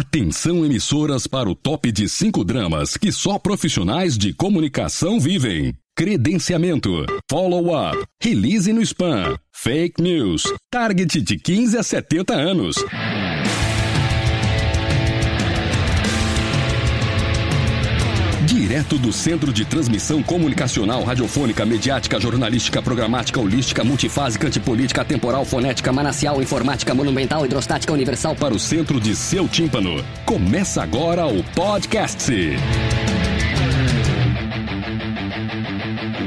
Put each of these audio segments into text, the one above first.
Atenção emissoras para o top de cinco dramas que só profissionais de comunicação vivem. Credenciamento, follow-up, release no spam, fake news, target de 15 a 70 anos. Direto do Centro de Transmissão Comunicacional, Radiofônica, Mediática, Jornalística, Programática, Holística, Multifásica, Antipolítica, Temporal, Fonética, Manacial, Informática, Monumental, Hidrostática, Universal para o centro de seu tímpano. Começa agora o podcast.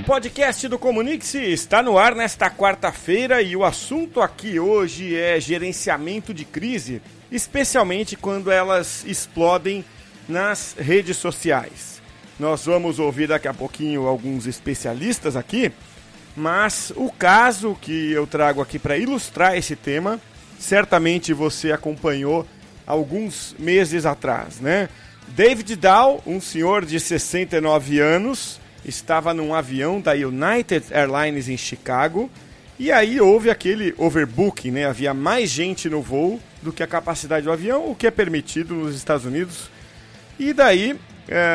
O podcast do Comunique-se está no ar nesta quarta-feira e o assunto aqui hoje é gerenciamento de crise, especialmente quando elas explodem nas redes sociais. Nós vamos ouvir daqui a pouquinho alguns especialistas aqui, mas o caso que eu trago aqui para ilustrar esse tema, certamente você acompanhou alguns meses atrás, né? David Dow, um senhor de 69 anos, estava num avião da United Airlines em Chicago e aí houve aquele overbooking, né? Havia mais gente no voo do que a capacidade do avião, o que é permitido nos Estados Unidos. E daí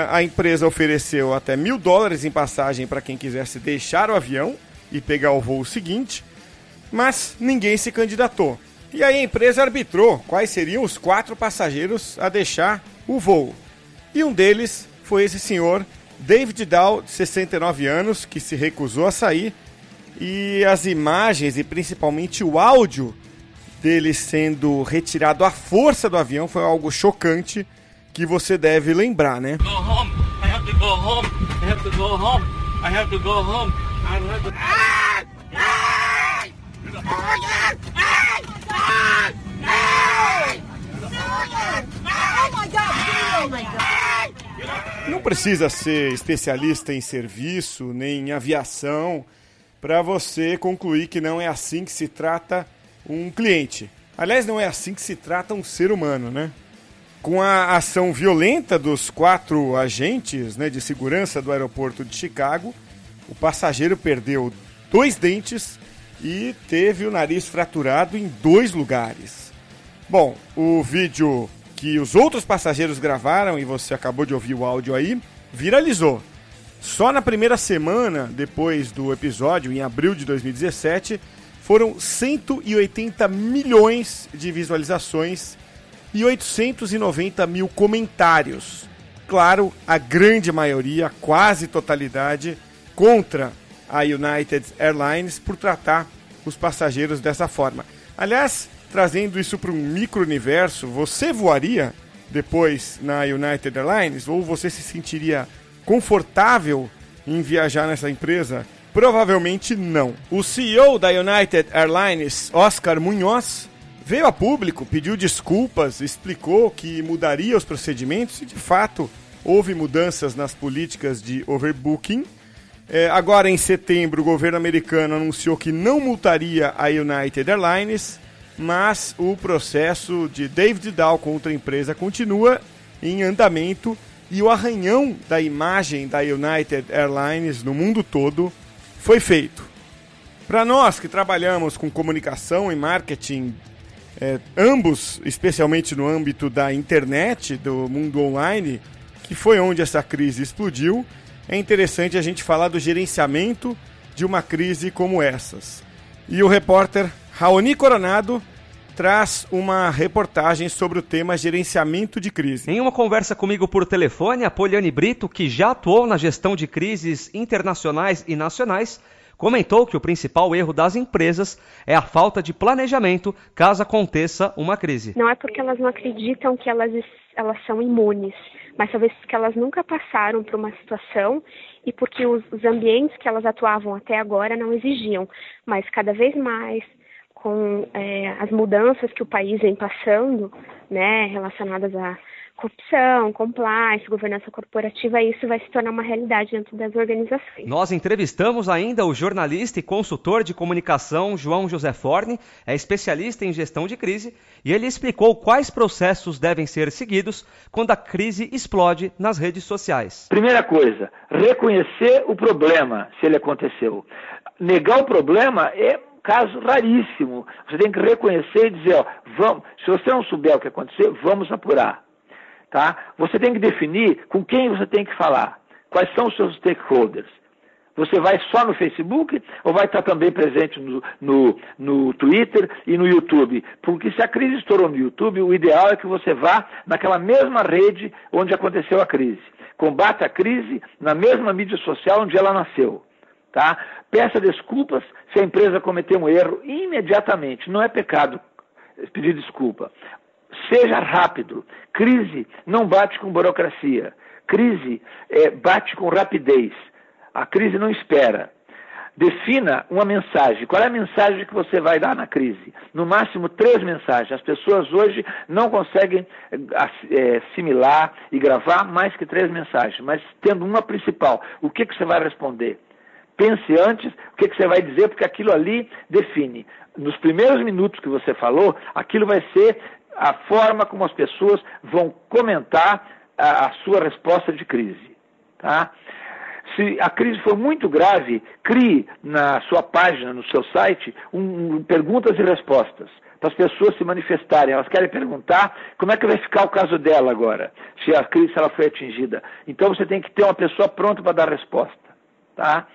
a empresa ofereceu até mil dólares em passagem para quem quisesse deixar o avião e pegar o voo seguinte, mas ninguém se candidatou. E aí a empresa arbitrou quais seriam os quatro passageiros a deixar o voo. E um deles foi esse senhor, David Dow, de 69 anos, que se recusou a sair. E as imagens e principalmente o áudio dele sendo retirado à força do avião foi algo chocante que você deve lembrar, né? Não precisa ser especialista em serviço nem em aviação para você concluir que não é assim que se trata um cliente. Aliás, não é assim que se trata um ser humano, né? Com a ação violenta dos quatro agentes né, de segurança do aeroporto de Chicago, o passageiro perdeu dois dentes e teve o nariz fraturado em dois lugares. Bom, o vídeo que os outros passageiros gravaram, e você acabou de ouvir o áudio aí, viralizou. Só na primeira semana depois do episódio, em abril de 2017, foram 180 milhões de visualizações e 890 mil comentários. Claro, a grande maioria, quase totalidade, contra a United Airlines por tratar os passageiros dessa forma. Aliás, trazendo isso para um micro-universo, você voaria depois na United Airlines ou você se sentiria confortável em viajar nessa empresa? Provavelmente não. O CEO da United Airlines, Oscar Munhoz, veio a público, pediu desculpas, explicou que mudaria os procedimentos e, de fato, houve mudanças nas políticas de overbooking. É, agora, em setembro, o governo americano anunciou que não multaria a United Airlines, mas o processo de David Dow contra a empresa continua em andamento e o arranhão da imagem da United Airlines no mundo todo foi feito. Para nós que trabalhamos com comunicação e marketing é, ambos, especialmente no âmbito da internet, do mundo online, que foi onde essa crise explodiu, é interessante a gente falar do gerenciamento de uma crise como essas. E o repórter Raoni Coronado traz uma reportagem sobre o tema gerenciamento de crise. Em uma conversa comigo por telefone, a Poliane Brito, que já atuou na gestão de crises internacionais e nacionais, comentou que o principal erro das empresas é a falta de planejamento caso aconteça uma crise. Não é porque elas não acreditam que elas, elas são imunes, mas talvez porque elas nunca passaram por uma situação e porque os, os ambientes que elas atuavam até agora não exigiam. Mas cada vez mais, com é, as mudanças que o país vem passando, né, relacionadas a corrupção, compliance, governança corporativa, isso vai se tornar uma realidade dentro das organizações. Nós entrevistamos ainda o jornalista e consultor de comunicação João José Forne, é especialista em gestão de crise, e ele explicou quais processos devem ser seguidos quando a crise explode nas redes sociais. Primeira coisa, reconhecer o problema, se ele aconteceu. Negar o problema é caso raríssimo. Você tem que reconhecer e dizer, ó, vamos, se você não souber o que aconteceu, vamos apurar. Tá? Você tem que definir com quem você tem que falar, quais são os seus stakeholders. Você vai só no Facebook ou vai estar também presente no, no, no, Twitter e no YouTube? Porque se a crise estourou no YouTube, o ideal é que você vá naquela mesma rede onde aconteceu a crise. Combata a crise na mesma mídia social onde ela nasceu. Tá? Peça desculpas se a empresa cometeu um erro imediatamente. Não é pecado pedir desculpa. Seja rápido. Crise não bate com burocracia. Crise é, bate com rapidez. A crise não espera. Defina uma mensagem. Qual é a mensagem que você vai dar na crise? No máximo três mensagens. As pessoas hoje não conseguem é, assimilar e gravar mais que três mensagens, mas tendo uma principal. O que, que você vai responder? Pense antes o que, que você vai dizer, porque aquilo ali define. Nos primeiros minutos que você falou, aquilo vai ser a forma como as pessoas vão comentar a, a sua resposta de crise. Tá? Se a crise for muito grave, crie na sua página, no seu site, um, um, perguntas e respostas para as pessoas se manifestarem. Elas querem perguntar como é que vai ficar o caso dela agora, se a crise ela foi atingida. Então você tem que ter uma pessoa pronta para dar resposta. Tá?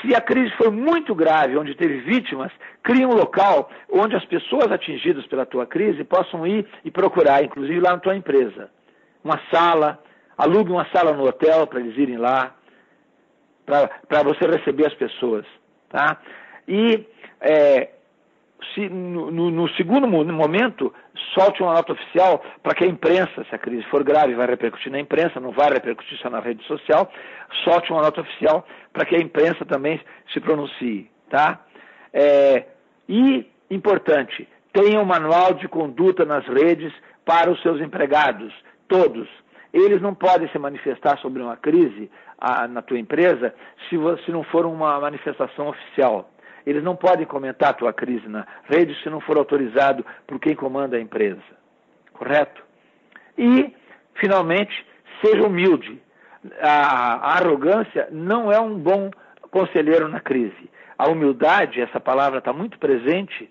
Se a crise for muito grave, onde teve vítimas, crie um local onde as pessoas atingidas pela tua crise possam ir e procurar, inclusive lá na tua empresa. Uma sala, alugue uma sala no hotel para eles irem lá, para você receber as pessoas. Tá? E é, se, no, no, segundo momento, solte uma nota oficial para que a imprensa, se a crise for grave, vai repercutir na imprensa, não vai repercutir só na rede social, solte uma nota oficial para que a imprensa também se pronuncie. Tá? É, e, importante, tenha um manual de conduta nas redes para os seus empregados, todos. Eles não podem se manifestar sobre uma crise a, na tua empresa se, se não for uma manifestação oficial. Eles não podem comentar a tua crise na rede se não for autorizado por quem comanda a empresa. Correto? E, finalmente, seja humilde. A, a arrogância não é um bom conselheiro na crise. A humildade, essa palavra está muito presente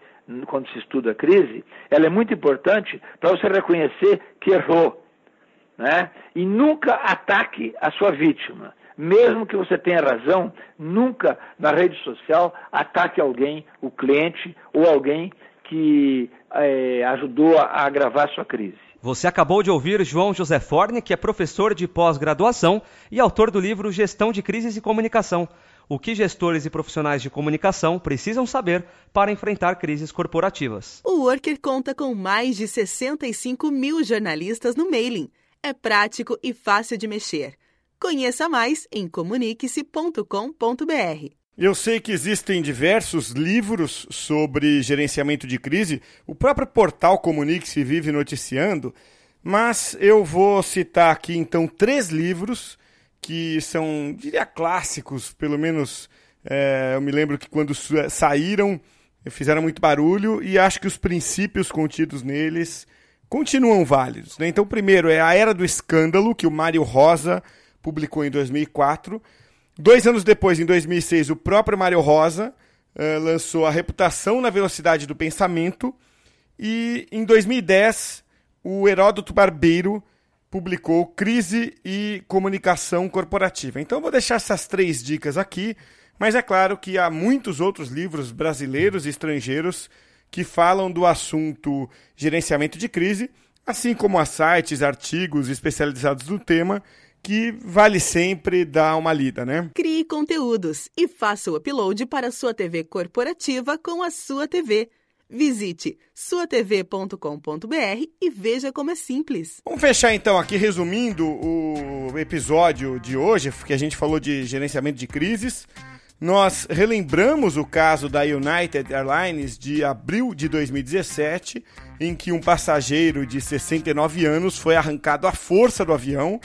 quando se estuda a crise, ela é muito importante para você reconhecer que errou. Né? E nunca ataque a sua vítima mesmo que você tenha razão, nunca na rede social ataque alguém, o cliente ou alguém que é, ajudou a agravar sua crise. Você acabou de ouvir João José Forne, que é professor de pós-graduação e autor do livro Gestão de Crises e Comunicação. O que gestores e profissionais de comunicação precisam saber para enfrentar crises corporativas. O Worker conta com mais de 65 mil jornalistas no mailing. É prático e fácil de mexer. Conheça mais em comunique-se.com.br. Eu sei que existem diversos livros sobre gerenciamento de crise. O próprio portal Comunique-se vive noticiando, mas eu vou citar aqui então três livros que são, diria, clássicos, pelo menos é, eu me lembro que quando saíram fizeram muito barulho e acho que os princípios contidos neles continuam válidos. Né? Então, primeiro é A Era do Escândalo, que o Mário Rosa publicou em 2004. Dois anos depois, em 2006, o próprio Mário Rosa uh, lançou A Reputação na Velocidade do Pensamento. E em 2010, o Heródoto Barbeiro publicou Crise e Comunicação Corporativa. Então, vou deixar essas três dicas aqui, mas é claro que há muitos outros livros brasileiros e estrangeiros que falam do assunto gerenciamento de crise, assim como há sites, artigos especializados no tema que vale sempre dar uma lida, né? Crie conteúdos e faça o upload para sua TV corporativa com a sua TV. Visite suatv.com.br e veja como é simples. Vamos fechar então aqui resumindo o episódio de hoje, que a gente falou de gerenciamento de crises. Nós relembramos o caso da United Airlines de abril de 2017, em que um passageiro de 69 anos foi arrancado à força do avião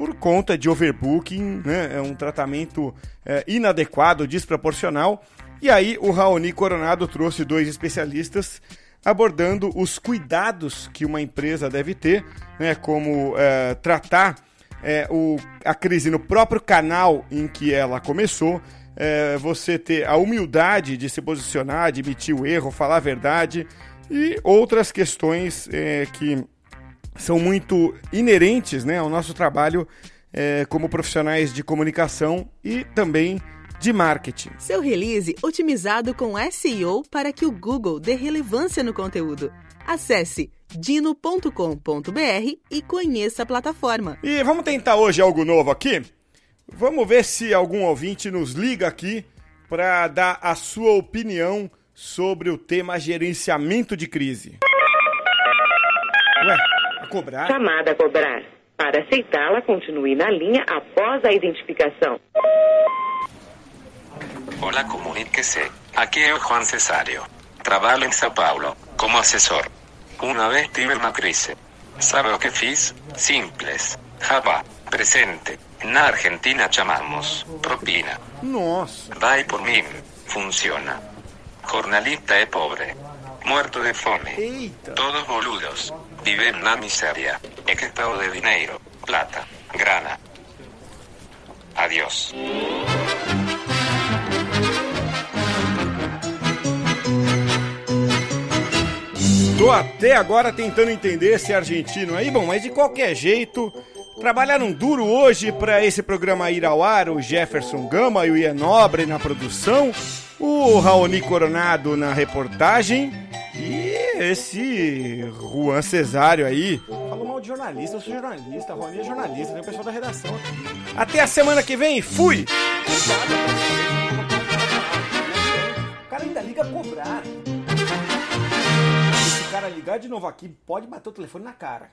por conta de overbooking, né? é um tratamento é, inadequado, desproporcional. E aí o Raoni Coronado trouxe dois especialistas abordando os cuidados que uma empresa deve ter, né? como é, tratar é, o, a crise no próprio canal em que ela começou, é, você ter a humildade de se posicionar, admitir o erro, falar a verdade e outras questões é, que são muito inerentes né, ao nosso trabalho é, como profissionais de comunicação e também de marketing. Seu release otimizado com SEO para que o Google dê relevância no conteúdo. Acesse dino.com.br e conheça a plataforma. E vamos tentar hoje algo novo aqui? Vamos ver se algum ouvinte nos liga aqui para dar a sua opinião sobre o tema gerenciamento de crise. Ué, a cobrar? Chamada a cobrar. Para aceitá-la, continue na linha após a identificação. Olá, comuníquese. Aqui é o Juan Cesario. Trabalho em São Paulo como assessor. Uma vez tive uma crise. Sabe o que fiz? Simples. Java. Presente. Na Argentina chamamos propina. Nossa. Vai por mim. Funciona. Jornalista é pobre. Muerto de fome. Eita. Todos boludos. Viven na miseria. Estado de dinheiro. Plata. Grana. Adiós. Tô até agora tentando entender esse argentino aí, bom, mas de qualquer jeito, trabalharam duro hoje para esse programa ir ao ar, o Jefferson Gama e o Ian Nobre na produção, o Raoni Coronado na reportagem esse Juan Cesário aí. Falou mal de jornalista, eu sou jornalista, Raoni é jornalista, tem o pessoal da redação aqui. Até a semana que vem, fui! O cara ainda liga cobrar. Se o cara ligar de novo aqui, pode bater o telefone na cara.